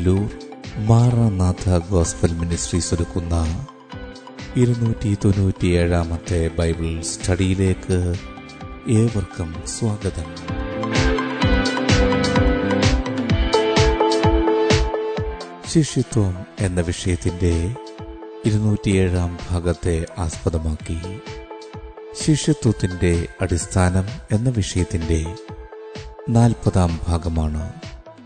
Thiruvallur Maranatha gospel ministries ഒരുക്കുന്ന ഇരുന്നൂറ്റി തൊണ്ണൂറ്റിയേഴാമത്തെ Bible സ്റ്റഡിയിലേക്ക് ഏവർക്കും സ്വാഗതം. ശിഷ്യത്വം എന്ന വിഷയത്തിന്റെ ഇരുന്നൂറ്റിയേഴാം ഭാഗത്തെ ആസ്പദമാക്കി. ശിഷ്യത്വത്തിന്റെ അടിസ്ഥാനം എന്ന വിഷയത്തിന്റെ നാൽപ്പതാം ഭാഗമാണ്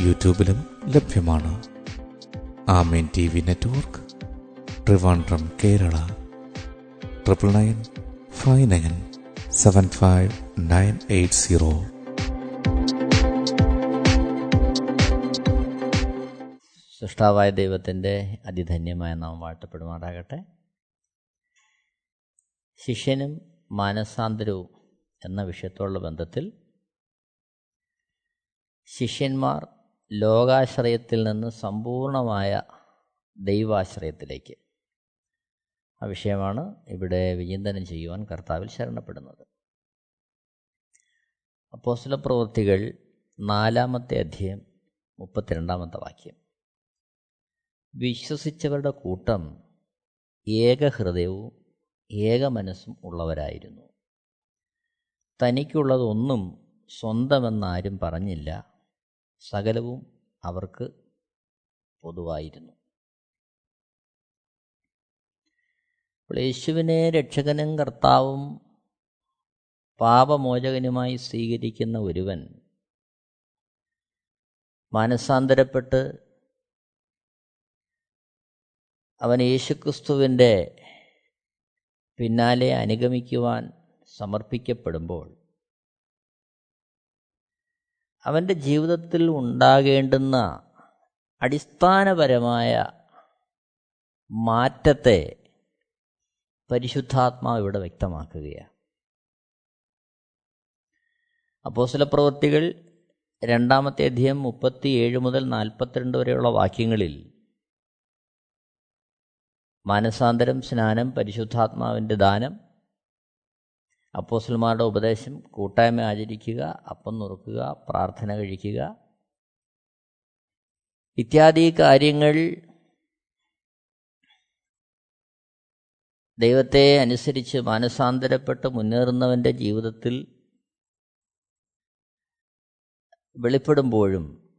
യൂട്യൂബിലും ലഭ്യമാണ്. Amen T V network Trivandrum Kerala. Triple nine five nine seven five nine eight zero. സൃഷ്ടാവായ ദൈവത്തിന്റെ അതിധന്യമായ നാം വാഴ്ത്തപ്പെടുമാറാകട്ടെ. ശിഷ്യനും മാനസാന്തരവും എന്ന വിഷയത്തോടുള്ള ബന്ധത്തിൽ ശിഷ്യന്മാർ ലോകാശ്രയത്തിൽ നിന്ന് സമ്പൂർണമായ ദൈവാശ്രയത്തിലേക്ക്. ആ വിഷയമാണ് ഇവിടെ വിചിന്തനം ചെയ്യുവാൻ കർത്താവിൽ ശരണപ്പെടുന്നത്. അപ്പോസ്ല പ്രവൃത്തികൾ നാലാമത്തെ അധ്യയം മുപ്പത്തിരണ്ടാമത്തെ വാക്യം. വിശ്വസിച്ചവരുടെ കൂട്ടം ഏകഹൃദയവും ഏക മനസ്സും ഉള്ളവരായിരുന്നു. തനിക്കുള്ളതൊന്നും സ്വന്തമെന്നാരും പറഞ്ഞില്ല. സകലവും അവർക്ക് പൊതുവായിരുന്നു. യേശുവിനെ രക്ഷകനും കർത്താവും പാപമോചകനുമായി സ്വീകരിക്കുന്ന ഒരുവൻ മാനസാന്തരപ്പെട്ട് അവൻ യേശുക്രിസ്തുവിന്റെ പിന്നാലെ അനുഗമിക്കുവാൻ സമർപ്പിക്കപ്പെടുമ്പോൾ അവന്റെ ജീവിതത്തിൽ ഉണ്ടാകേണ്ടുന്ന അടിസ്ഥാനപരമായ മാറ്റത്തെ പരിശുദ്ധാത്മാവ് ഇവിടെ വ്യക്തമാക്കുകയാണ്. അപ്പോസ്തല പ്രവൃത്തികൾ രണ്ടാമത്തെ അധ്യയം മുപ്പത്തിയേഴ് മുതൽ നാൽപ്പത്തിരണ്ട് വരെയുള്ള വാക്യങ്ങളിൽ മാനസാന്തരം സ്നാനം പരിശുദ്ധാത്മാവിന്റെ ദാനം അപ്പോസൽമാരുടെ ഉപദേശം കൂട്ടായ്മ ആചരിക്കുക അപ്പം നുറുക്കുക പ്രാർത്ഥന കഴിക്കുക. ഇത്യാദി കാര്യങ്ങൾ ദൈവത്തെ അനുസരിച്ച് മാനസാന്തരപ്പെട്ട് മുന്നേറുന്നവന്റെ ജീവിതത്തിൽ വെളിപ്പെടുമ്പോഴും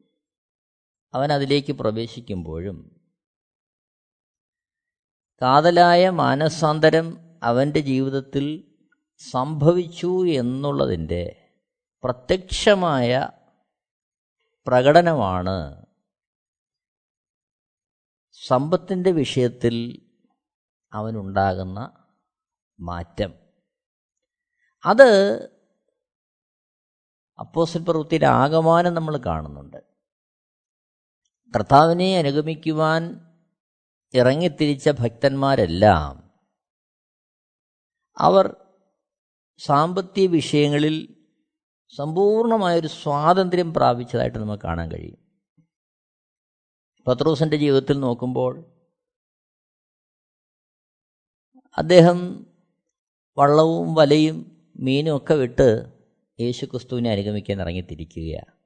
അവൻ അതിലേക്ക് പ്രവേശിക്കുമ്പോഴും കാതലായ മാനസാന്തരം അവന്റെ ജീവിതത്തിൽ സംഭവിച്ചു എന്നുള്ളതിന്റെ പ്രത്യക്ഷമായ പ്രകടനമാണ് സമ്പത്തിന്റെ വിഷയത്തിൽ അവനുണ്ടാകുന്ന മാറ്റം. അത് അപ്പോസൽ പ്രവൃത്തിയുടെ ആകമാനം നമ്മൾ കാണുന്നുണ്ട്. കർത്താവിനെ അനുഗമിക്കുവാൻ ഇറങ്ങിത്തിരിച്ച ഭക്തന്മാരെല്ലാം അവർ സാമ്പത്തിക വിഷയങ്ങളിൽ സമ്പൂർണമായൊരു സ്വാതന്ത്ര്യം പ്രാപിച്ചതായിട്ട് നമുക്ക് കാണാൻ കഴിയും. പത്രോസിന്റെ ജീവിതത്തിൽ നോക്കുമ്പോൾ അദ്ദേഹം വള്ളവും വലയും മീനും ഒക്കെ വിട്ട് യേശു ക്രിസ്തുവിനെ അനുഗമിക്കാൻ ഇറങ്ങിത്തിരിക്കുകയാണ്.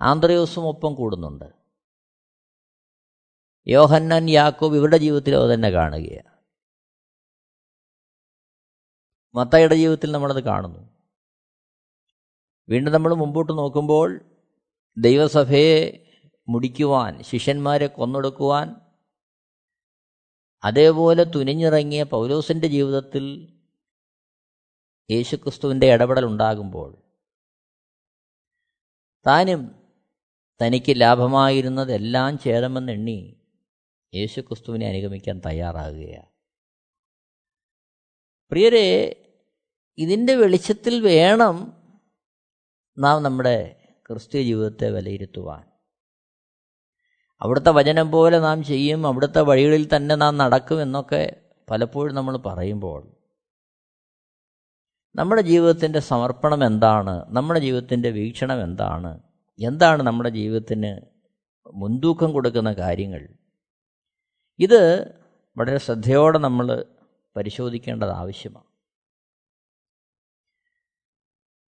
ആന്ത്രയോസും ഒപ്പം കൂടുന്നുണ്ട്. യോഹന്നാൻ യാക്കോബ് ഇവരുടെ ജീവിതത്തിൽ അത് തന്നെ കാണുകയാണ്. മത്തായിയുടെ ജീവിതത്തിൽ നമ്മളത് കാണുന്നു. വീണ്ടും നമ്മൾ മുമ്പോട്ട് നോക്കുമ്പോൾ ദൈവസഭയെ മുടിക്കുവാൻ ശിഷ്യന്മാരെ കൊന്നൊടുക്കുവാൻ അതേപോലെ തുനിഞ്ഞിറങ്ങിയ പൗലോസിന്റെ ജീവിതത്തിൽ യേശുക്രിസ്തുവിന്റെ ഇടപെടൽ ഉണ്ടാകുമ്പോൾ താനും തനിക്ക് ലാഭമായിരുന്നതെല്ലാം ചേരമെന്നെണ്ണി യേശുക്രിസ്തുവിനെ അനുഗമിക്കാൻ തയ്യാറാകുകയാണ്. പ്രിയരെ ഇതിന്റെ വെളിച്ചത്തിൽ വേണം നാം നമ്മുടെ ക്രിസ്തീയ ജീവിതത്തെ വിലയിരുത്തുവാൻ. അവിടുത്തെ വചനം പോലെ നാം ചെയ്യും അവിടുത്തെ വഴികളിൽ തന്നെ നാം നടക്കും എന്നൊക്കെ പലപ്പോഴും നമ്മൾ പറയുമ്പോൾ നമ്മുടെ ജീവിതത്തിന്റെ സമർപ്പണം എന്താണ്? നമ്മുടെ ജീവിതത്തിന്റെ വീക്ഷണം എന്താണ്? എന്താണ് നമ്മുടെ ജീവിതത്തിന് മുൻതൂക്കം കൊടുക്കുന്ന കാര്യങ്ങൾ? ഇത് വളരെ ശ്രദ്ധയോടെ നമ്മൾ പരിശോധിക്കേണ്ടത് ആവശ്യമാണ്.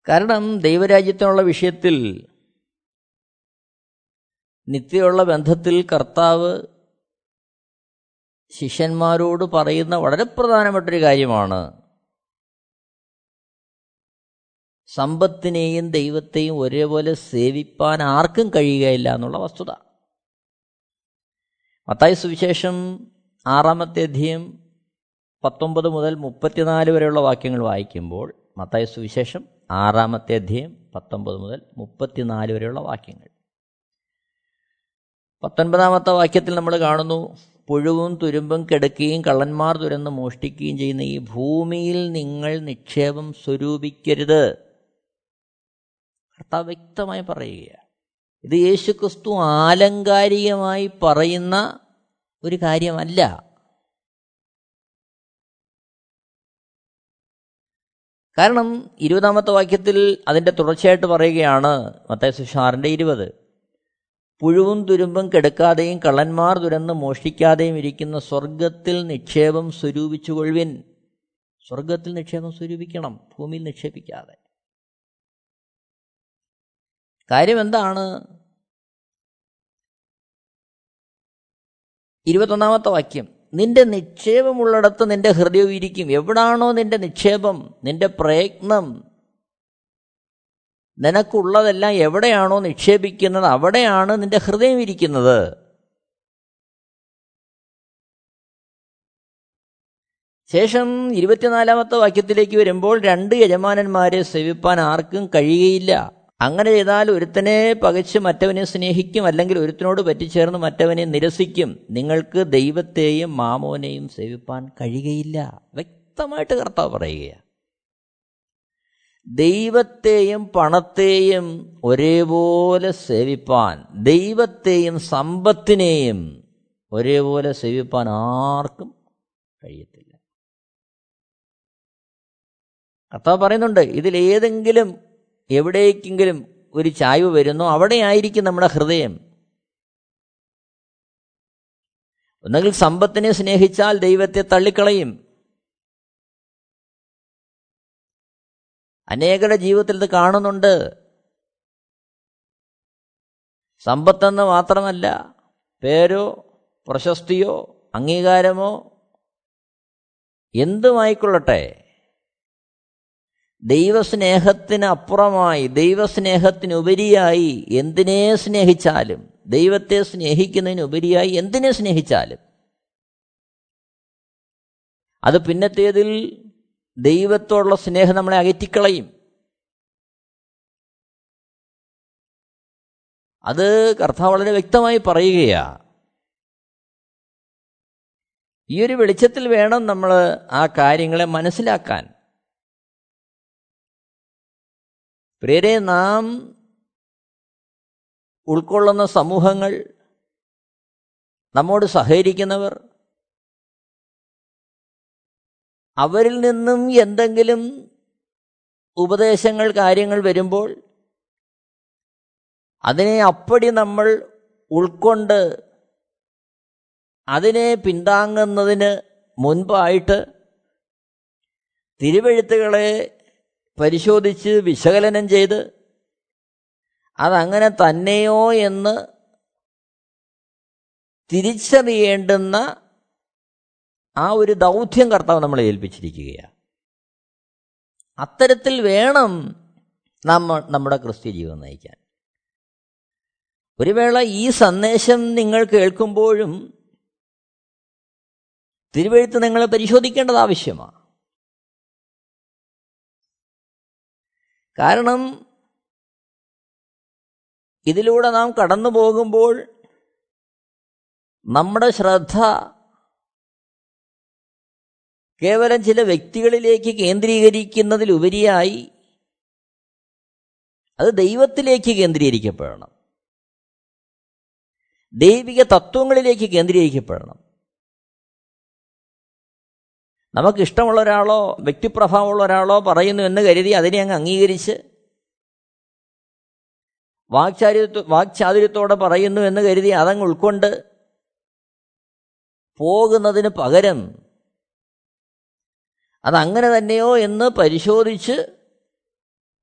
കാരണം ദൈവരാജ്യത്തിനുള്ള വിഷയത്തിൽ നിത്യമുള്ള ബന്ധത്തിൽ കർത്താവ് ശിഷ്യന്മാരോട് പറയുന്ന വളരെ പ്രധാനപ്പെട്ടൊരു കാര്യമാണ്. സമ്പത്തിനെയും ദൈവത്തെയും ഒരേപോലെ സേവിപ്പാൻ ആർക്കും കഴിയുകയില്ല എന്നുള്ള വസ്തുത. മത്തായ സുവിശേഷം ആറാമത്തെ അധ്യയം പത്തൊമ്പത് മുതൽ മുപ്പത്തിനാല് വരെയുള്ള വാക്യങ്ങൾ വായിക്കുമ്പോൾ മത്തായ സുവിശേഷം ആറാമത്തെ അധ്യയം പത്തൊമ്പത് മുതൽ മുപ്പത്തിനാല് വരെയുള്ള വാക്യങ്ങൾ. പത്തൊൻപതാമത്തെ വാക്യത്തിൽ നമ്മൾ കാണുന്നു പുഴുവും തുരുമ്പും കെടുക്കുകയും കള്ളന്മാർ തുരന്ന് മോഷ്ടിക്കുകയും ചെയ്യുന്ന ഈ ഭൂമിയിൽ നിങ്ങൾ നിക്ഷേപം സ്വരൂപിക്കരുത്. കർത്താവ് വ്യക്തമായി പറയുകയാണ്. ഇത് യേശുക്രിസ്തു ആലങ്കാരികമായി പറയുന്ന ഒരു കാര്യമല്ല. കാരണം ഇരുപതാമത്തെ വാക്യത്തിൽ അതിന്റെ തുടർച്ചയായിട്ട് പറയുകയാണ് മത്തായ സുഷാറിന്റെ ഇരുപത്. പുഴുവും തുരുമ്പും കെടുക്കാതെയും കള്ളന്മാർ തുരന്ന് മോഷ്ടിക്കാതെയും ഇരിക്കുന്ന സ്വർഗത്തിൽ നിക്ഷേപം സ്വരൂപിച്ചുകൊള്ളുവിൻ. സ്വർഗത്തിൽ നിക്ഷേപം സ്വരൂപിക്കണം ഭൂമിയിൽ നിക്ഷേപിക്കാതെ. കാര്യം എന്താണ്? ഇരുപത്തൊന്നാമത്തെ വാക്യം. നിന്റെ നിക്ഷേപമുള്ളിടത്ത് നിന്റെ ഹൃദയം ഇരിക്കും. എവിടാണോ നിന്റെ നിക്ഷേപം നിന്റെ പ്രയത്നം? നിനക്കുള്ളതെല്ലാം എവിടെയാണോ നിക്ഷേപിക്കുന്നത് അവിടെയാണ് നിന്റെ ഹൃദയം ഇരിക്കുന്നത്. ശേഷം ഇരുപത്തിനാലാമത്തെ വാക്യത്തിലേക്ക് വരുമ്പോൾ രണ്ട് യജമാനന്മാരെ സേവിപ്പാൻ ആർക്കും കഴിയുകയില്ല. അങ്ങനെ ചെയ്താൽ ഒരുത്തനെ പകച്ച് മറ്റവനെ സ്നേഹിക്കും അല്ലെങ്കിൽ ഒരുത്തനോട് പറ്റിച്ചേർന്ന് മറ്റവനെ നിരസിക്കും. നിങ്ങൾക്ക് ദൈവത്തെയും മാമോനെയും സേവിപ്പാൻ കഴിയുകയില്ല. വ്യക്തമായിട്ട് കർത്താവ് പറയുകയാണ് ദൈവത്തെയും പണത്തെയും ഒരേപോലെ സേവിപ്പാൻ ദൈവത്തെയും സമ്പത്തിനെയും ഒരേപോലെ സേവിപ്പാൻ ആർക്കും കഴിയത്തില്ല. കർത്താവ് പറയുന്നുണ്ട് ഇതിലേതെങ്കിലും എവിടേക്കെങ്കിലും ഒരു ചായ്വ് വരുന്നോ അവിടെയായിരിക്കും നമ്മുടെ ഹൃദയം. ഒന്നെങ്കിൽ സമ്പത്തിനെ സ്നേഹിച്ചാൽ ദൈവത്തെ തള്ളിക്കളയും. അനേകരുടെ ജീവിതത്തിൽ ഇത് കാണുന്നുണ്ട്. സമ്പത്തെന്ന് മാത്രമല്ല പേരോ പ്രശസ്തിയോ അംഗീകാരമോ എന്തുമായിക്കൊള്ളട്ടെ? ദൈവസ്നേഹത്തിന് അപ്പുറമായി ദൈവസ്നേഹത്തിനുപരിയായി എന്തിനെ സ്നേഹിച്ചാലും ദൈവത്തെ സ്നേഹിക്കുന്നതിനുപരിയായി എന്തിനെ സ്നേഹിച്ചാലും. അത് പിന്നത്തേതിൽ ദൈവത്തോടുള്ള സ്നേഹം നമ്മളെ അകറ്റിക്കളയും. അത് കർത്താവ് വളരെ വ്യക്തമായി പറയുകയാ. ഈ ഒരു വെളിച്ചത്തിൽ വേണം നമ്മൾ ആ കാര്യങ്ങളെ മനസ്സിലാക്കാൻ. പ്രിയരെ നാം ഉൾക്കൊള്ളുന്ന സമൂഹങ്ങൾ നമ്മോട് സഹകരിക്കുന്നവർ അവരിൽ നിന്നും എന്തെങ്കിലും ഉപദേശങ്ങൾ കാര്യങ്ങൾ വരുമ്പോൾ അതിനെ അപ്പടി നമ്മൾ ഉൾക്കൊണ്ട് അതിനെ പിന്താങ്ങുന്നതിന് മുൻപായിട്ട് തിരുവെഴുത്തുകളെ പരിശോധിച്ച് വിശകലനം ചെയ്ത് അതങ്ങനെ തന്നെയോ എന്ന് തിരിച്ചറിയേണ്ടുന്ന ആ ഒരു ദൗത്യം കർത്താവ് നമ്മളെ ഏൽപ്പിച്ചിരിക്കുകയാണ്. അത്തരത്തിൽ വേണം നമ്മൾ നമ്മുടെ ക്രിസ്ത്യ ജീവിതം നയിക്കാൻ. ഒരു വേള ഈ സന്ദേശം നിങ്ങൾ കേൾക്കുമ്പോഴും തിരുവഴുത്ത് നിങ്ങളെ പരിശോധിക്കേണ്ടത് ആവശ്യമാണ്. കാരണം ഇതിലൂടെ നാം കടന്നു പോകുമ്പോൾ നമ്മുടെ ശ്രദ്ധ കേവലം ചില വ്യക്തികളിലേക്ക് കേന്ദ്രീകരിക്കുന്നതിലുപരിയായി അത് ദൈവത്തിലേക്ക് കേന്ദ്രീകരിക്കപ്പെടണം. ദൈവിക തത്വങ്ങളിലേക്ക് കേന്ദ്രീകരിക്കപ്പെടണം. നമുക്കിഷ്ടമുള്ള ഒരാളോ വ്യക്തിപ്രഭാവമുള്ള ഒരാളോ പറയുന്നു എന്ന് കരുതി അതിനെ അങ്ങ് അംഗീകരിച്ച് വാക്ചാരിത്വ വാക്ചാതുര്യത്തോടെ പറയുന്നു എന്ന് കരുതി അതങ്ങ് ഉൾക്കൊണ്ട് പോകുന്നതിന് പകരം അതങ്ങനെ തന്നെയോ എന്ന് പരിശോധിച്ച്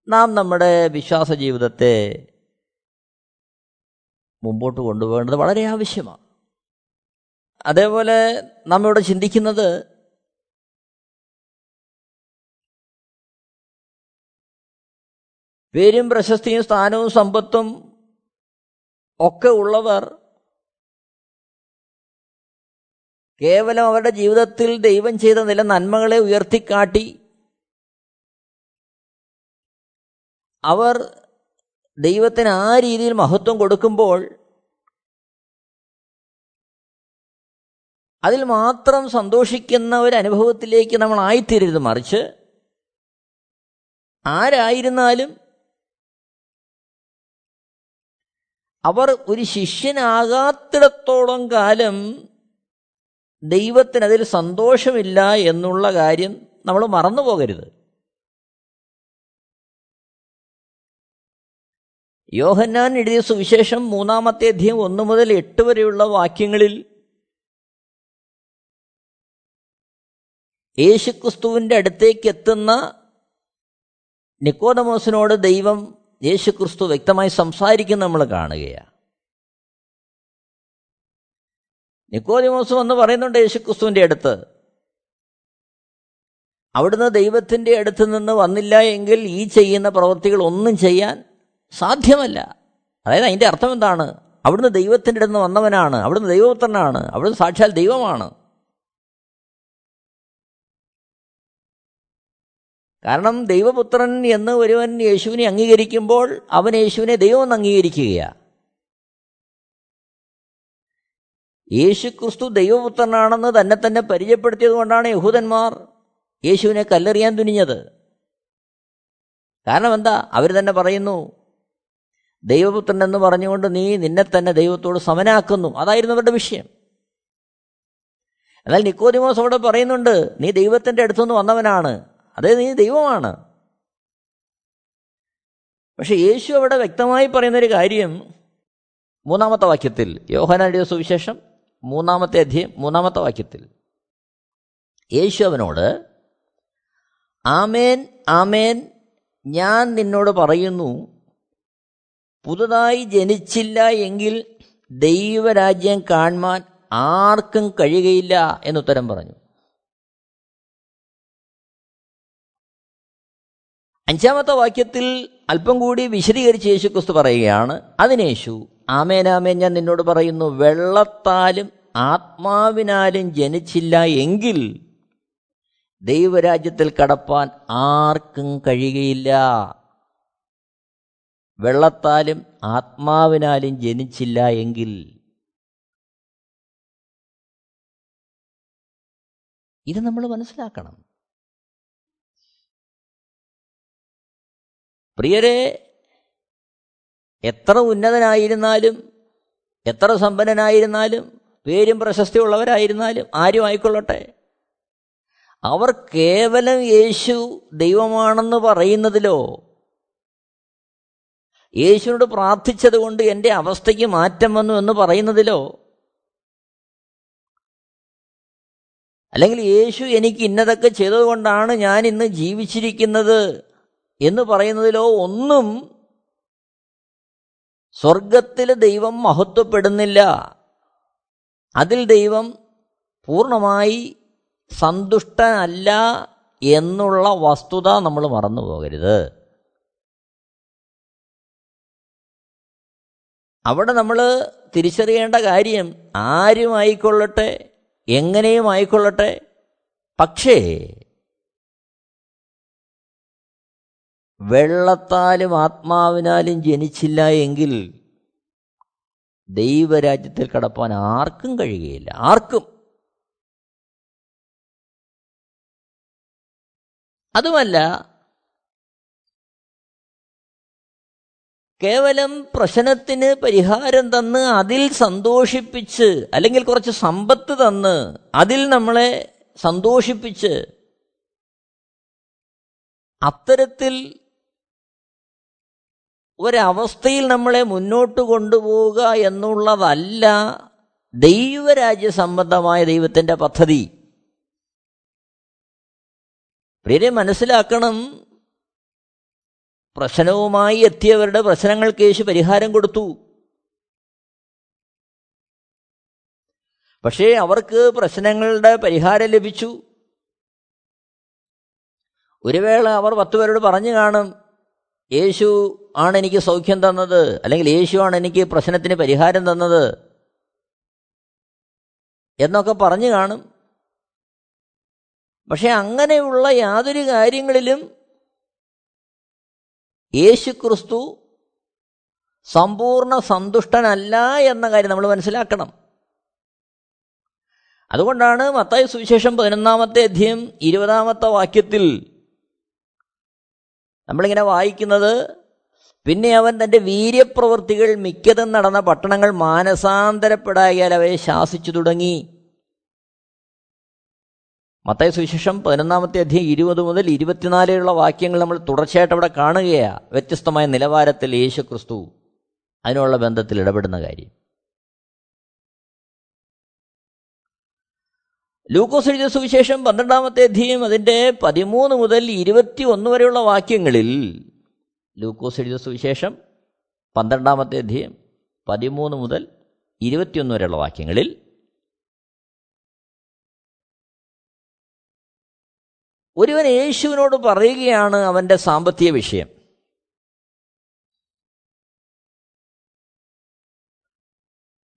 നാം നമ്മുടെ വിശ്വാസ ജീവിതത്തെ മുമ്പോട്ട് കൊണ്ടുപോകേണ്ടത് വളരെ ആവശ്യമാണ്. അതേപോലെ നമ്മിവിടെ ചിന്തിക്കുന്നത് പേരും പ്രശസ്തിയും സ്ഥാനവും സമ്പത്തും ഒക്കെ ഉള്ളവർ കേവലം അവരുടെ ജീവിതത്തിൽ ദൈവം ചെയ്ത നില നന്മകളെ ഉയർത്തിക്കാട്ടി അവർ ദൈവത്തിന് ആ രീതിയിൽ മഹത്വം കൊടുക്കുമ്പോൾ അതിൽ മാത്രം സന്തോഷിക്കുന്ന ഒരു അനുഭവത്തിലേക്ക് നമ്മൾ ആയിത്തീരരുത് മറിച്ച് ആരായിരുന്നാലും അവർ ഒരു ശിഷ്യനാകാത്തിടത്തോളം കാലം ദൈവത്തിന് അതിൽ സന്തോഷമില്ല എന്നുള്ള കാര്യം നമ്മൾ മറന്നു പോകരുത്. യോഹന്നാൻ എഴുതിയ സുവിശേഷം മൂന്നാമത്തെ അധ്യയം ഒന്നു മുതൽ എട്ട് വരെയുള്ള വാക്യങ്ങളിൽ യേശുക്രിസ്തുവിന്റെ അടുത്തേക്ക് എത്തുന്ന നിക്കോദമോസിനോട് ദൈവം യേശുക്രിസ്തു വ്യക്തമായി സംസാരിക്കുന്ന നമ്മൾ കാണുകയാണ്. നിക്കോദിമോസ് എന്ന് പറയുന്നുണ്ട് യേശുക്രിസ്തുവിന്റെ അടുത്ത് അവിടുന്ന് ദൈവത്തിന്റെ അടുത്ത് നിന്ന് വന്നില്ല എങ്കിൽ ഈ ചെയ്യുന്ന പ്രവൃത്തികൾ ഒന്നും ചെയ്യാൻ സാധ്യമല്ല. അതായത് അതിന്റെ അർത്ഥം എന്താണ്? അവിടുന്ന് ദൈവത്തിന്റെ അടുത്ത് വന്നവനാണ് അവിടുന്ന് ദൈവപുത്രനാണ് അവിടുന്ന് സാക്ഷാൽ ദൈവമാണ്. കാരണം ദൈവപുത്രൻ എന്ന് ഒരുവൻ യേശുവിനെ അംഗീകരിക്കുമ്പോൾ അവൻ യേശുവിനെ ദൈവം അംഗീകരിക്കുകയാണ് യേശു ക്രിസ്തു ദൈവപുത്രനാണെന്ന് തന്നെ തന്നെ പരിചയപ്പെടുത്തിയത് കൊണ്ടാണ് യഹൂദന്മാർ യേശുവിനെ കല്ലെറിയാൻ തുനിഞ്ഞത്. കാരണം എന്താ? അവർ തന്നെ പറയുന്നു ദൈവപുത്രൻ എന്ന് പറഞ്ഞുകൊണ്ട് നീ നിന്നെ തന്നെ ദൈവത്തോട് സമനാക്കുന്നു. അതായിരുന്നു അവരുടെ വിഷയം. എന്നാൽ നിക്കോദിമോസ് അവിടെ പറയുന്നുണ്ട് നീ ദൈവത്തിന്റെ അടുത്തുനിന്ന് വന്നവനാണ്. അതേ നീ ദൈവമാണ്. പക്ഷെ യേശു അവിടെ വ്യക്തമായി പറയുന്നൊരു കാര്യം മൂന്നാമത്തെ വാക്യത്തിൽ യോഹനാടിയ സുവിശേഷം മൂന്നാമത്തെ അധ്യയം മൂന്നാമത്തെ വാക്യത്തിൽ. യേശു അവനോട് ആമേൻ ആമേൻ ഞാൻ നിന്നോട് പറയുന്നു പുതുതായി ജനിച്ചില്ല എങ്കിൽ ദൈവരാജ്യം കാണുവാൻ ആർക്കും കഴിയുകയില്ല എന്നുത്തരം പറഞ്ഞു. അഞ്ചാമത്തെ വാക്യത്തിൽ അല്പം കൂടി വിശദീകരിച്ച് യേശു ക്രിസ്തു പറയുകയാണ് അതിനേശു ആമേനാമേൻ ഞാൻ നിന്നോട് പറയുന്നു വെള്ളത്താലും ആത്മാവിനാലും ജനിച്ചില്ല എങ്കിൽ ദൈവരാജ്യത്തിൽ കടപ്പാൻ ആർക്കും കഴിയുകയില്ല. വെള്ളത്താലും ആത്മാവിനാലും ജനിച്ചില്ല എങ്കിൽ. ഇത് നമ്മൾ മനസ്സിലാക്കണം. പ്രിയരെ എത്ര ഉന്നതനായിരുന്നാലും എത്ര സമ്പന്നനായിരുന്നാലും പേരും പ്രശസ്തിയുള്ളവരായിരുന്നാലും ആരും ആയിക്കൊള്ളട്ടെ. അവർ കേവലം യേശു ദൈവമാണെന്ന് പറയുന്നതിലോ യേശുവിനോട് പ്രാർത്ഥിച്ചത് കൊണ്ട് എന്റെ അവസ്ഥയ്ക്ക് മാറ്റം വന്നു എന്ന് പറയുന്നതിലോ അല്ലെങ്കിൽ യേശു എനിക്ക് ഇന്നതൊക്കെ ചെയ്തതുകൊണ്ടാണ് ഞാൻ ഇന്ന് ജീവിച്ചിരിക്കുന്നത് എന്ന് പറയുന്നതിലോ ഒന്നും സ്വർഗത്തിൽ ദൈവം മഹത്വപ്പെടുന്നില്ല. അതിൽ ദൈവം പൂർണമായി സന്തുഷ്ടനല്ല എന്നുള്ള വസ്തുത നമ്മൾ മറന്നു പോകരുത്. അവിടെ നമ്മൾ തിരിച്ചറിയേണ്ട കാര്യം ആരും ആയിക്കൊള്ളട്ടെ എങ്ങനെയും ആയിക്കൊള്ളട്ടെ. പക്ഷേ വെള്ളത്താലും ആത്മാവിനാലും ജനിച്ചില്ല എങ്കിൽ ദൈവരാജ്യത്തിൽ കടപ്പാൻ ആർക്കും കഴിയുകയില്ല. ആർക്കും. അതുമല്ല കേവലം പ്രശ്നത്തിന് പരിഹാരം തന്ന് അതിൽ സന്തോഷിപ്പിച്ച് അല്ലെങ്കിൽ കുറച്ച് സമ്പത്ത് തന്ന് അതിൽ നമ്മളെ സന്തോഷിപ്പിച്ച് അത്തരത്തിൽ ഒരവസ്ഥയിൽ നമ്മളെ മുന്നോട്ട് കൊണ്ടുപോവുക എന്നുള്ളതല്ല ദൈവരാജ്യ സംബന്ധമായ ദൈവത്തിന്റെ പദ്ധതി. പ്രിയരെ മനസ്സിലാക്കണം പ്രശ്നവുമായി എത്തിയവരുടെ പ്രശ്നങ്ങൾക്ക് യേശു പരിഹാരം കൊടുത്തു. പക്ഷേ അവർക്ക് പ്രശ്നങ്ങളുടെ പരിഹാരം ലഭിച്ചു. ഒരു വേള അവർ പത്തുപേരോട് പറഞ്ഞു കാണും യേശു ആണ് എനിക്ക് സൗഖ്യം തന്നത് അല്ലെങ്കിൽ യേശുവാണ് എനിക്ക് പ്രശ്നത്തിന് പരിഹാരം തന്നത് എന്നൊക്കെ പറഞ്ഞു കാണും. പക്ഷെ അങ്ങനെയുള്ള യാതൊരു കാര്യങ്ങളിലും യേശു ക്രിസ്തു സമ്പൂർണ സന്തുഷ്ടനല്ല എന്ന കാര്യം നമ്മൾ മനസ്സിലാക്കണം. അതുകൊണ്ടാണ് മത്തായ സുവിശേഷം പതിനൊന്നാമത്തെ അധ്യയം ഇരുപതാമത്തെ വാക്യത്തിൽ നമ്മളിങ്ങനെ വായിക്കുന്നത് പിന്നെ അവൻ തന്റെ വീര്യപ്രവൃത്തികൾ മിക്കതും നടന്ന പട്ടണങ്ങൾ മാനസാന്തരപ്പെടായാൽ അവയെ ശാസിച്ചു തുടങ്ങി. മത്തായ സുവിശേഷം പതിനൊന്നാമത്തെ അധ്യയം ഇരുപത് മുതൽ ഇരുപത്തിനാലിലുള്ള വാക്യങ്ങൾ നമ്മൾ തുടർച്ചയായിട്ട് അവിടെ കാണുകയാണ് വ്യത്യസ്തമായ നിലവാരത്തിൽ യേശു ക്രിസ്തു അതിനുള്ള ബന്ധത്തിൽ ഇടപെടുന്ന കാര്യം. ലൂക്കോസ് എഴുതിയ സുവിശേഷം പന്ത്രണ്ടാമത്തെ അധ്യയം അതിന്റെ പതിമൂന്ന് മുതൽ ഇരുപത്തി ഒന്ന് വരെയുള്ള വാക്യങ്ങളിൽ ലൂക്കോസ് എഴുതിയ സുവിശേഷം പന്ത്രണ്ടാമത്തെ അധ്യയം പതിമൂന്ന് മുതൽ ഇരുപത്തിയൊന്ന് വരെയുള്ള വാക്യങ്ങളിൽ ഒരുവൻ യേശുവിനോട് പറയുകയാണ് അവന്റെ സാമ്പത്തിക വിഷയം.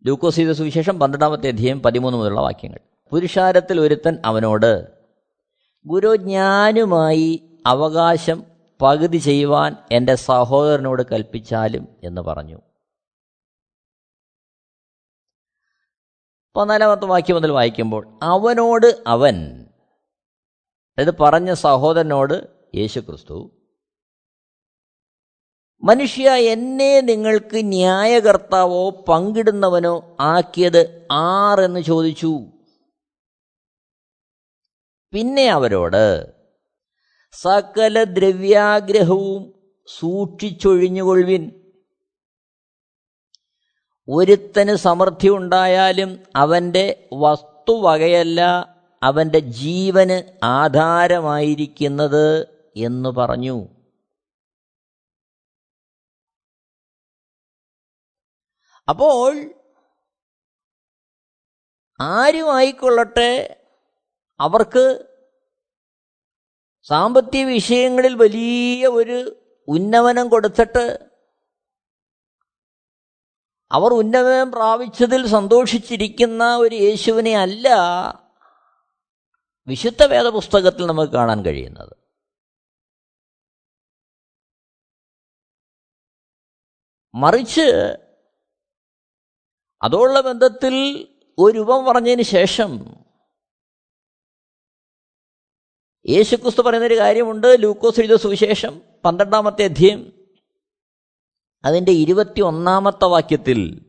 ലൂക്കോസ് ചെയ്ത സുവിശേഷം പന്ത്രണ്ടാമത്തെ അധ്യയം പതിമൂന്ന് മുതലുള്ള വാക്യങ്ങൾ. പുരുഷാരത്തിൽ ഒരുത്തൻ അവനോട് ഗുരുജ്ഞാനുമായി അവകാശം പകുതി ചെയ്യുവാൻ എന്റെ സഹോദരനോട് കൽപ്പിച്ചാലും എന്ന് പറഞ്ഞു. പതിനാലാമത്തെ വാക്യം മുതൽ വായിക്കുമ്പോൾ അവനോട് അവൻ അതായത് പറഞ്ഞ സഹോദരനോട് യേശു ക്രിസ്തു മനുഷ്യ എന്നെ നിങ്ങൾക്ക് ന്യായകർത്താവോ പങ്കിടുന്നവനോ ആക്കിയത് ആർ എന്ന് ചോദിച്ചു. പിന്നെ അവരോട് സകല ദ്രവ്യാഗ്രഹവും സൂക്ഷിച്ചൊഴിഞ്ഞുകൊള്ളുവിൻ. ഒരുത്തന് സമൃദ്ധി ഉണ്ടായാലും അവന്റെ വസ്തുവകയല്ല അവന്റെ ജീവന് ആധാരമായിരിക്കുന്നത് എന്ന് പറഞ്ഞു. അപ്പോൾ ആരുമായിക്കൊള്ളട്ടെ? അവർക്ക് സാമ്പത്തിക വിഷയങ്ങളിൽ വലിയ ഒരു ഉന്നമനം കൊടുത്തിട്ട് അവർ ഉന്നമനം പ്രാപിച്ചതിൽ സന്തോഷിച്ചിരിക്കുന്ന ഒരു യേശുവിനെ അല്ല വിശുദ്ധ വേദപുസ്തകത്തിൽ നമുക്ക് കാണാൻ കഴിയുന്നത്. മറിച്ച് അതോടുള്ള ബന്ധത്തിൽ ഒരു രൂപം പറഞ്ഞതിന് ശേഷം യേശുക്രിസ്തു പറയുന്നൊരു കാര്യമുണ്ട്. ലൂക്കോസ് എഴുതിയ സുവിശേഷം പന്ത്രണ്ടാമത്തെ അധ്യയം അതിന്റെ ഇരുപത്തി ഒന്നാമത്തെ വാക്യത്തിൽ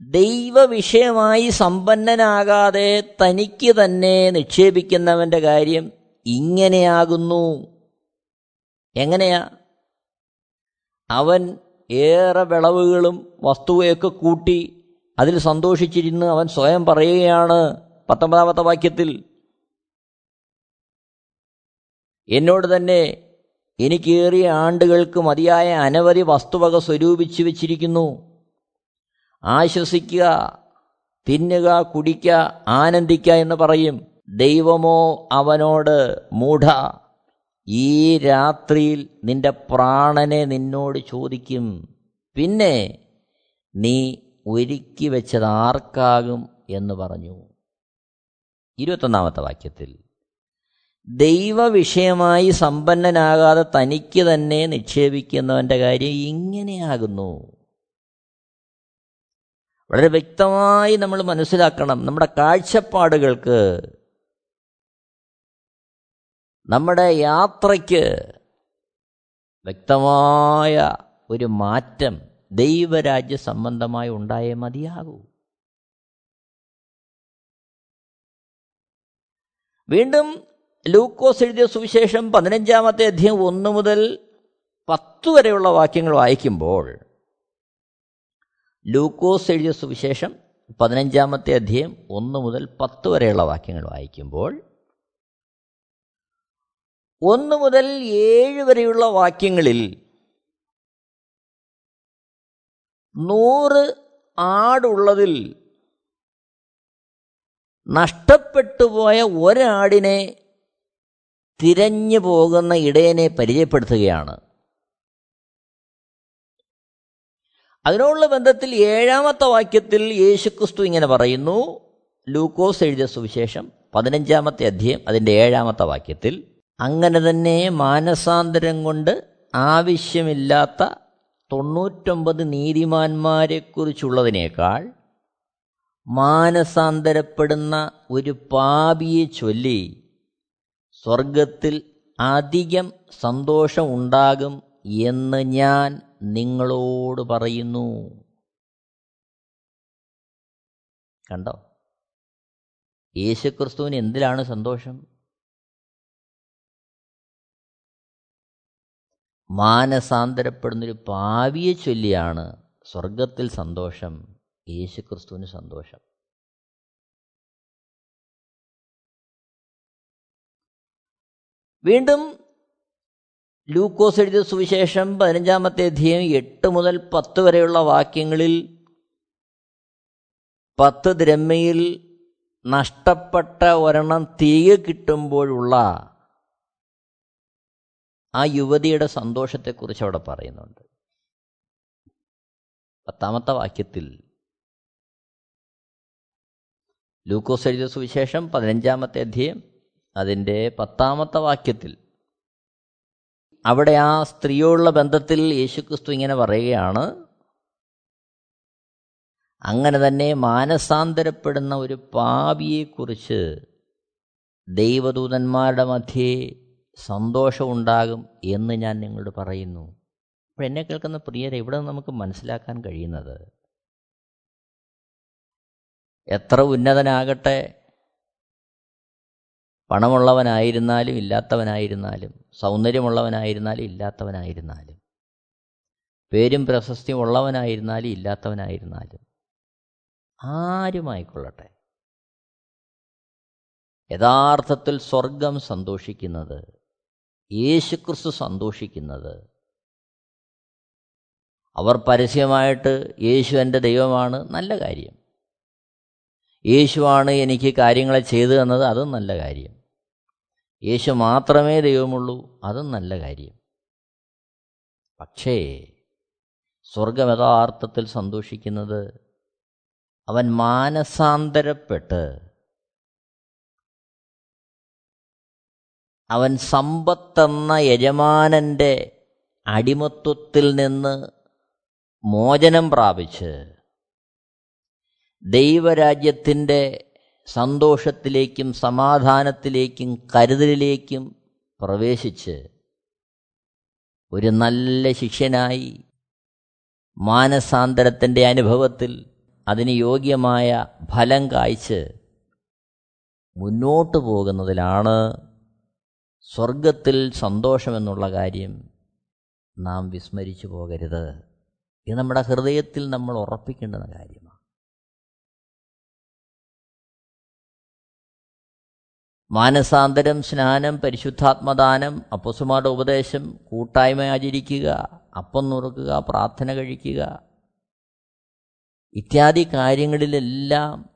ദൈവവിഷയമായി സമ്പന്നനാകാതെ തനിക്ക് തന്നെ നിക്ഷേപിക്കുന്നവന്റെ കാര്യം ഇങ്ങനെയാകുന്നു. എങ്ങനെയാ? അവൻ ഏറെ വിളവുകളും വസ്തുവയൊക്കെ കൂട്ടി അതിൽ സന്തോഷിച്ചിരുന്ന് അവൻ സ്വയം പറയുകയാണ് പത്തൊമ്പതാമത്തെ വാക്യത്തിൽ. എന്നോട് തന്നെ എനിക്കേറിയ ആണ്ടുകൾക്ക് മതിയായ അനവധി വസ്തുവക സ്വരൂപിച്ചു വച്ചിരിക്കുന്നു. ആശ്വസിക്കുക തിന്നുക കുടിക്കുക ആനന്ദിക്കുക എന്ന് പറയും. ദൈവമോ അവനോട് മൂഢ ഈ രാത്രിയിൽ നിന്റെ പ്രാണനെ നിന്നോട് ചോദിക്കും. പിന്നെ നീ ഒരുക്കി വെച്ചത് ആർക്കാകും? എന്ന് പറഞ്ഞു. ഇരുപത്തൊന്നാമത്തെ വാക്യത്തിൽ ദൈവവിഷയമായി സമ്പന്നനാകാതെ തനിക്ക് തന്നെ നിക്ഷേപിക്കുന്നവന്റെ കാര്യം ഇങ്ങനെയാകുന്നു. വളരെ വ്യക്തമായി നമ്മൾ മനസ്സിലാക്കണം നമ്മുടെ കാഴ്ചപ്പാടുകൾക്ക്. നമ്മുടെ യാത്രയ്ക്ക് വ്യക്തമായ ഒരു മാറ്റം ദൈവരാജ്യ സംബന്ധമായി ഉണ്ടായേ മതിയാകൂ. വീണ്ടും ലൂക്കോസ് എഴുതിയ സുവിശേഷം പതിനഞ്ചാമത്തെ അധ്യയം ഒന്ന് മുതൽ പത്ത് വരെയുള്ള വാക്യങ്ങൾ വായിക്കുമ്പോൾ ലൂക്കോസ് എഴുതിയ സുവിശേഷം പതിനഞ്ചാമത്തെ അധ്യയം ഒന്ന് മുതൽ പത്ത് വരെയുള്ള വാക്യങ്ങൾ വായിക്കുമ്പോൾ ഒന്ന് മുതൽ ഏഴ് വരെയുള്ള വാക്യങ്ങളിൽ നൂറ് ആടുള്ളതിൽ നഷ്ടപ്പെട്ടുപോയ ഒരാടിനെ തിരഞ്ഞു പോകുന്ന ഇടയനെ പരിചയപ്പെടുത്തുകയാണ്. അതിനോടുള്ള ബന്ധത്തിൽ ഏഴാമത്തെ വാക്യത്തിൽ യേശുക്രിസ്തു ഇങ്ങനെ പറയുന്നു. ലൂക്കോസ് എഴുതിയ സുവിശേഷം പതിനഞ്ചാമത്തെ അധ്യയം അതിന്റെ ഏഴാമത്തെ വാക്യത്തിൽ അങ്ങനെ തന്നെ മാനസാന്തരം കൊണ്ട് ആവശ്യമില്ലാത്ത തൊണ്ണൂറ്റൊമ്പത് നീതിമാന്മാരെക്കുറിച്ചുള്ളതിനേക്കാൾ മാനസാന്തരപ്പെടുന്ന ഒരു പാപിയെ ചൊല്ലി സ്വർഗത്തിൽ അധികം സന്തോഷമുണ്ടാകും എന്ന് ഞാൻ നിങ്ങളോട് പറയുന്നു. കണ്ടോ? യേശുക്രിസ്തുവിന് എന്തിലാണ് സന്തോഷം? മാനസാന്തരപ്പെടുന്നൊരു പാവിയെ ചൊല്ലിയാണ് സ്വർഗത്തിൽ സന്തോഷം യേശുക്രിസ്തുവിന് സന്തോഷം. വീണ്ടും ലൂക്കോസ് എഴുതിയ സുവിശേഷം പതിനഞ്ചാമത്തെ അധ്യയം എട്ട് മുതൽ പത്ത് വരെയുള്ള വാക്യങ്ങളിൽ പത്ത് ദ്രമ്മയിൽ നഷ്ടപ്പെട്ട ഒരെണ്ണം തിരികെ കിട്ടുമ്പോഴുള്ള ആ യുവതിയുടെ സന്തോഷത്തെക്കുറിച്ച് അവിടെ പറയുന്നുണ്ട്. പത്താമത്തെ വാക്യത്തിൽ ലൂക്കോസ് എഴുതിയ സുവിശേഷം പതിനഞ്ചാമത്തെ അധ്യയം അതിന്റെ പത്താമത്തെ വാക്യത്തിൽ അവിടെ ആ സ്ത്രീയോടുള്ള ബന്ധത്തിൽ യേശുക്രിസ്തു ഇങ്ങനെ പറയുകയാണ് അങ്ങനെ തന്നെ മാനസാന്തരപ്പെടുന്ന ഒരു പാപിയെക്കുറിച്ച് ദൈവദൂതന്മാരുടെ മധ്യേ സന്തോഷമുണ്ടാകും എന്ന് ഞാൻ നിങ്ങളോട് പറയുന്നു. അപ്പോൾ എന്നെ കേൾക്കുന്ന പ്രിയരെ ഇവിടെ നമുക്ക് മനസ്സിലാക്കാൻ കഴിയുന്നത് എത്ര ഉന്നതനാകട്ടെ പണമുള്ളവനായിരുന്നാലും ഇല്ലാത്തവനായിരുന്നാലും സൗന്ദര്യമുള്ളവനായിരുന്നാലും ഇല്ലാത്തവനായിരുന്നാലും പേരും പ്രശസ്തിയും ഉള്ളവനായിരുന്നാലും ഇല്ലാത്തവനായിരുന്നാലും ആരുമായിക്കൊള്ളട്ടെ? യഥാർത്ഥത്തിൽ സ്വർഗം സന്തോഷിക്കുന്നത് യേശുക്രിസ്തു സന്തോഷിക്കുന്നത് അവർ പരസ്യമായിട്ട് യേശു എന്റെ ദൈവമാണ് നല്ല കാര്യം. യേശുവാണ് എനിക്ക് കാര്യങ്ങളെ ചെയ്തു തന്നത് അതും നല്ല കാര്യം. യേശു മാത്രമേ ദൈവമുള്ളൂ അതും നല്ല കാര്യം. പക്ഷേ സ്വർഗം യഥാർത്ഥത്തിൽ സന്തോഷിക്കുന്നത് അവൻ മാനസാന്തരപ്പെട്ട് അവൻ സമ്പത്തെന്ന യജമാനന്റെ അടിമത്വത്തിൽ നിന്ന് മോചനം പ്രാപിച്ച് ദൈവരാജ്യത്തിന്റെ സന്തോഷത്തിലേക്കും സമാധാനത്തിലേക്കും കരുതലിലേക്കും പ്രവേശിച്ച് ഒരു നല്ല ശിഷ്യനായി മാനസാന്തരത്തിന്റെ അനുഭവത്തിൽ അതിന് യോഗ്യമായ ഫലം കായ്ച്ച് മുന്നോട്ട് പോകുന്നതിലാണ് സ്വർഗത്തിൽ സന്തോഷമെന്നുള്ള കാര്യം നാം വിസ്മരിച്ചു പോകരുത്. ഇത് നമ്മുടെ ഹൃദയത്തിൽ നമ്മൾ ഉറപ്പിക്കേണ്ടുന്ന കാര്യമാണ് മാനസാന്തരം സ്നാനം പരിശുദ്ധാത്മദാനം അപ്പസുമാരുടെ ഉപദേശം കൂട്ടായ്മ ആചരിക്കുക അപ്പം നുറുക്കുക പ്രാർത്ഥന കഴിക്കുക. ഇത്യാദി കാര്യങ്ങളിലെല്ലാം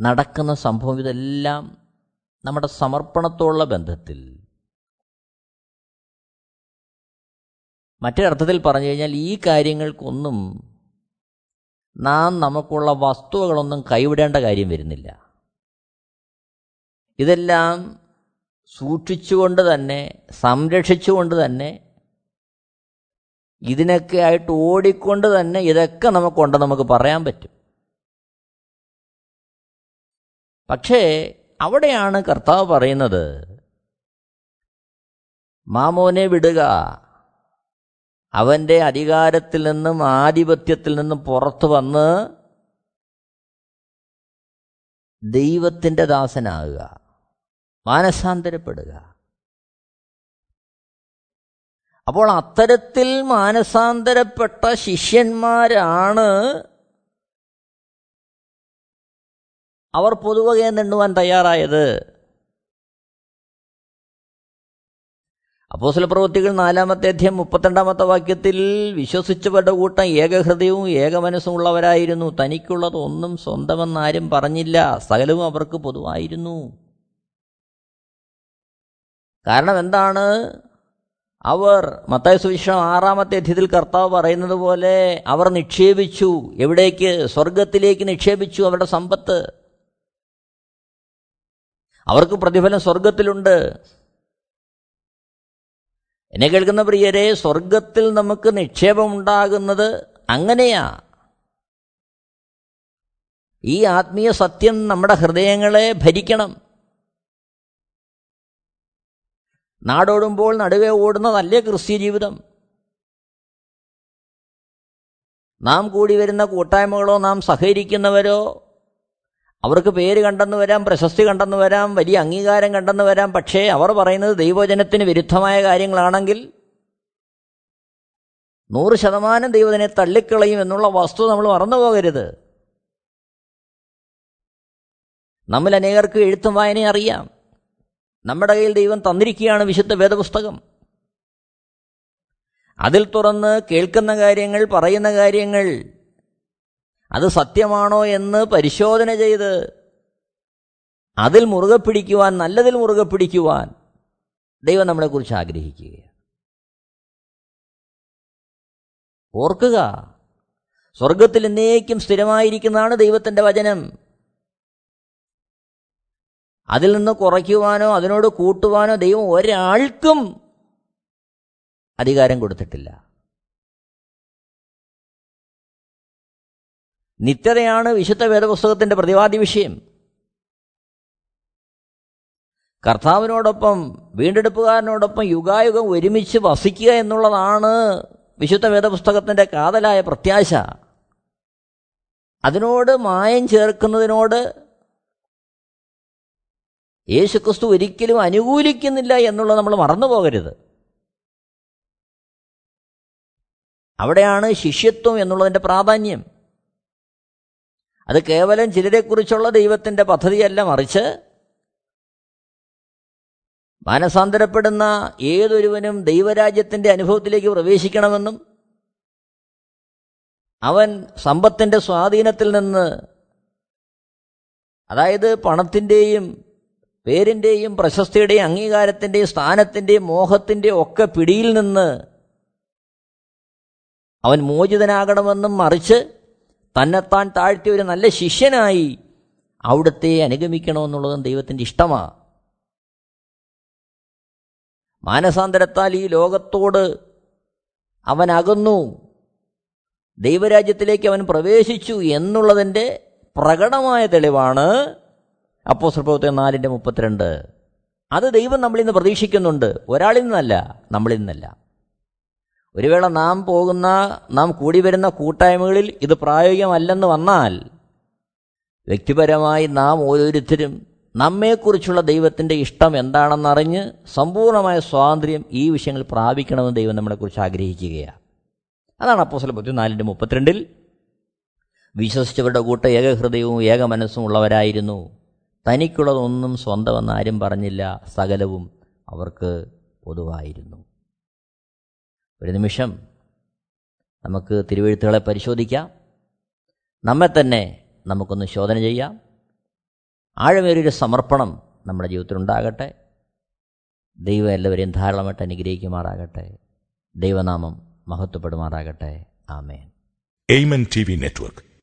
നടക്കുന്ന സംഭവം ഇതെല്ലാം നമ്മുടെ സമർപ്പണത്തോടുള്ള ബന്ധത്തിൽ. മറ്റൊരർത്ഥത്തിൽ പറഞ്ഞു കഴിഞ്ഞാൽ ഈ കാര്യങ്ങൾക്കൊന്നും നാം നമുക്കുള്ള വസ്തുവകളൊന്നും കൈവിടേണ്ട കാര്യം വരുന്നില്ല. ഇതെല്ലാം സൂക്ഷിച്ചുകൊണ്ട് തന്നെ സംരക്ഷിച്ചുകൊണ്ട് തന്നെ ഇതിനൊക്കെ ആയിട്ട് ഓടിക്കൊണ്ട് തന്നെ ഇതൊക്കെ നമുക്കുണ്ട് നമുക്ക് പറയാൻ പറ്റും. പക്ഷേ അവിടെയാണ് കർത്താവ് പറയുന്നത് മാമോനെ വിടുക. അവന്റെ അധികാരത്തിൽ നിന്നും ആധിപത്യത്തിൽ നിന്നും പുറത്തു വന്ന് ദൈവത്തിന്റെ ദാസനാകുക. മാനസാന്തരപ്പെടുക. അപ്പോൾ അത്തരത്തിൽ മാനസാന്തരപ്പെട്ട ശിഷ്യന്മാരാണ് അവർ പൊതുവകയെ നിണ്ണുവാൻ തയ്യാറായത്. അപ്പോസ്ല പ്രവൃത്തികൾ നാലാമത്തെ അധ്യയം മുപ്പത്തിരണ്ടാമത്തെ വാക്യത്തിൽ വിശ്വസിച്ചവരുടെ കൂട്ടം ഏകഹൃദയവും ഏകമനസ്സും ഉള്ളവരായിരുന്നു തനിക്കുള്ളത് ഒന്നും സ്വന്തമെന്നാരും പറഞ്ഞില്ല. സകലവും അവർക്ക് പൊതുവായിരുന്നു. കാരണം എന്താണ്? അവർ മത്തായ സുവിശേഷം ആറാമത്തെ അധ്യയത്തിൽ കർത്താവ് പറയുന്നത് പോലെ അവർ നിക്ഷേപിച്ചു. എവിടേക്ക്? സ്വർഗത്തിലേക്ക് നിക്ഷേപിച്ചു അവരുടെ സമ്പത്ത്. അവർക്ക് പ്രതിഫലം സ്വർഗത്തിലുണ്ട് എന്നെ കേൾക്കുന്ന പ്രിയരെ സ്വർഗത്തിൽ നമുക്ക് നിക്ഷേപമുണ്ടാകുന്നത് അങ്ങനെയാ. ഈ ആത്മീയ സത്യം നമ്മുടെ ഹൃദയങ്ങളെ ഭരിക്കണം. നാടോടുമ്പോൾ നടുവേ ഓടുന്നതല്ലേ ക്രിസ്ത്യ ജീവിതം. നാം കൂടി വരുന്ന കൂട്ടായ്മകളോ നാം സഹകരിക്കുന്നവരോ അവർക്ക് പേര് കണ്ടെന്ന് വരാം പ്രശസ്തി കണ്ടെന്ന് വരാം വലിയ അംഗീകാരം കണ്ടെന്ന് വരാം പക്ഷേ അവർ പറയുന്നത് ദൈവജനത്തിന് വിരുദ്ധമായ കാര്യങ്ങളാണെങ്കിൽ നൂറ് ശതമാനം ദൈവത്തിനെ തള്ളിക്കളയും എന്നുള്ള വസ്തു നമ്മൾ മറന്നു പോകരുത്. നമ്മൾ അനേകർക്ക് എഴുത്തും വായനയും അറിയാം. നമ്മുടെ കയ്യിൽ ദൈവം തന്നിരിക്കുകയാണ് വിശുദ്ധ വേദപുസ്തകം. അതിൽ തുറന്ന് കേൾക്കുന്ന കാര്യങ്ങൾ പറയുന്ന കാര്യങ്ങൾ അത് സത്യമാണോ എന്ന് പരിശോധന ചെയ്ത് അതിൽ മുറുകെ പിടിക്കുവാൻ നല്ലതിൽ മുറുകെ പിടിക്കുവാൻ ദൈവം നമ്മളെക്കുറിച്ച് ആഗ്രഹിക്കുകയാണ്. ഓർക്കുക സ്വർഗത്തിൽ എന്നേക്കും സ്ഥിരമായിരിക്കുന്നതാണ് ദൈവത്തിന്റെ വചനം. അതിൽ നിന്ന് കുറയ്ക്കുവാനോ അതിനോട് കൂട്ടുവാനോ ദൈവം ഒരാൾക്കും അധികാരം കൊടുത്തിട്ടില്ല. നിത്യതയാണ് വിശുദ്ധ വേദപുസ്തകത്തിന്റെ പ്രതിവാദി വിഷയം. കർത്താവിനോടൊപ്പം വീണ്ടെടുപ്പുകാരനോടൊപ്പം യുഗായുഗം ഒരുമിച്ച് വസിക്കുക എന്നുള്ളതാണ് വിശുദ്ധ വേദപുസ്തകത്തിന്റെ കാതലായ പ്രത്യാശ. അതിനോട് മായം ചേർക്കുന്നതിനോട് യേശുക്രിസ്തു ഒരിക്കലും അനുകൂലിക്കുന്നില്ല എന്നുള്ളത് നമ്മൾ മറന്നു പോകരുത് അവിടെയാണ് ശിഷ്യത്വം എന്നുള്ളതിന്റെ പ്രാധാന്യം. അത് കേവലം ചിലരെക്കുറിച്ചുള്ള ദൈവത്തിന്റെ പദ്ധതിയല്ല മറിച്ച് മാനസാന്തരപ്പെടുന്ന ഏതൊരുവനും ദൈവരാജ്യത്തിന്റെ അനുഭവത്തിലേക്ക് പ്രവേശിക്കണമെന്നും അവൻ സമ്പത്തിന്റെ സ്വാധീനത്തിൽ നിന്ന് അതായത് പണത്തിന്റെയും പേരിന്റെയും പ്രശസ്തിയുടെയും അംഗീകാരത്തിന്റെയും സ്ഥാനത്തിന്റെയും മോഹത്തിന്റെയും ഒക്കെ പിടിയിൽ നിന്ന് അവൻ മോചിതനാകണമെന്നും മറിച്ച് തന്നെത്താൻ താഴ്ത്തിയ ഒരു നല്ല ശിഷ്യനായി അവിടുത്തെ അനുഗമിക്കണമെന്നുള്ളതും ദൈവത്തിന്റെ ഇഷ്ടമാണ് മാനസാന്തരത്താൽ ഈ ലോകത്തോട് അവൻ അകന്നു. ദൈവരാജ്യത്തിലേക്ക് അവൻ പ്രവേശിച്ചു എന്നുള്ളതിന്റെ പ്രകടമായ തെളിവാണ് അപ്പോ പ്രവൃത്തി നാലിന്റെ മുപ്പത്തിരണ്ട്. അത് ദൈവം നമ്മളിൽ നിന്ന് പ്രതീക്ഷിക്കുന്നുണ്ട്. ഒരാളിൽ നിന്നല്ല നമ്മളിൽ നിന്നല്ല. ഒരു വേള നാം പോകുന്ന നാം കൂടി വരുന്ന കൂട്ടായ്മകളിൽ ഇത് പ്രായോഗികമല്ലെന്ന് വന്നാൽ വ്യക്തിപരമായി നാം ഓരോരുത്തരും നമ്മെക്കുറിച്ചുള്ള ദൈവത്തിന്റെ ഇഷ്ടം എന്താണെന്നറിഞ്ഞ് സമ്പൂർണമായ സ്വാതന്ത്ര്യം ഈ വിഷയങ്ങൾ പ്രാപിക്കണമെന്ന് ദൈവം നമ്മളെക്കുറിച്ച് ആഗ്രഹിക്കുകയാണ്. അതാണ് അപ്പോസല പത്തിനാലിന്റെ മുപ്പത്തിരണ്ടിൽ. വിശ്വസിച്ചവരുടെ കൂട്ട ഏകഹൃദയവും ഏക മനസ്സും ഉള്ളവരായിരുന്നു. തനിക്കുള്ളതൊന്നും സ്വന്തമെന്ന് ആരും പറഞ്ഞില്ല. സകലവും അവർക്ക് പൊതുവായിരുന്നു. ഒരു നിമിഷം നമുക്ക് തിരുവഴുത്തുകളെ പരിശോധിക്കാം. നമ്മെ തന്നെ നമുക്കൊന്ന് ശോധന ചെയ്യാം. ആഴമേറിയൊരു സമർപ്പണം നമ്മുടെ ജീവിതത്തിലുണ്ടാകട്ടെ ദൈവം എല്ലാവരെയും ധാരാളമായിട്ട് അനുഗ്രഹിക്കുമാറാകട്ടെ. ദൈവനാമം മഹത്വപ്പെടുമാറാകട്ടെ. ആമേൻ. Amen T V network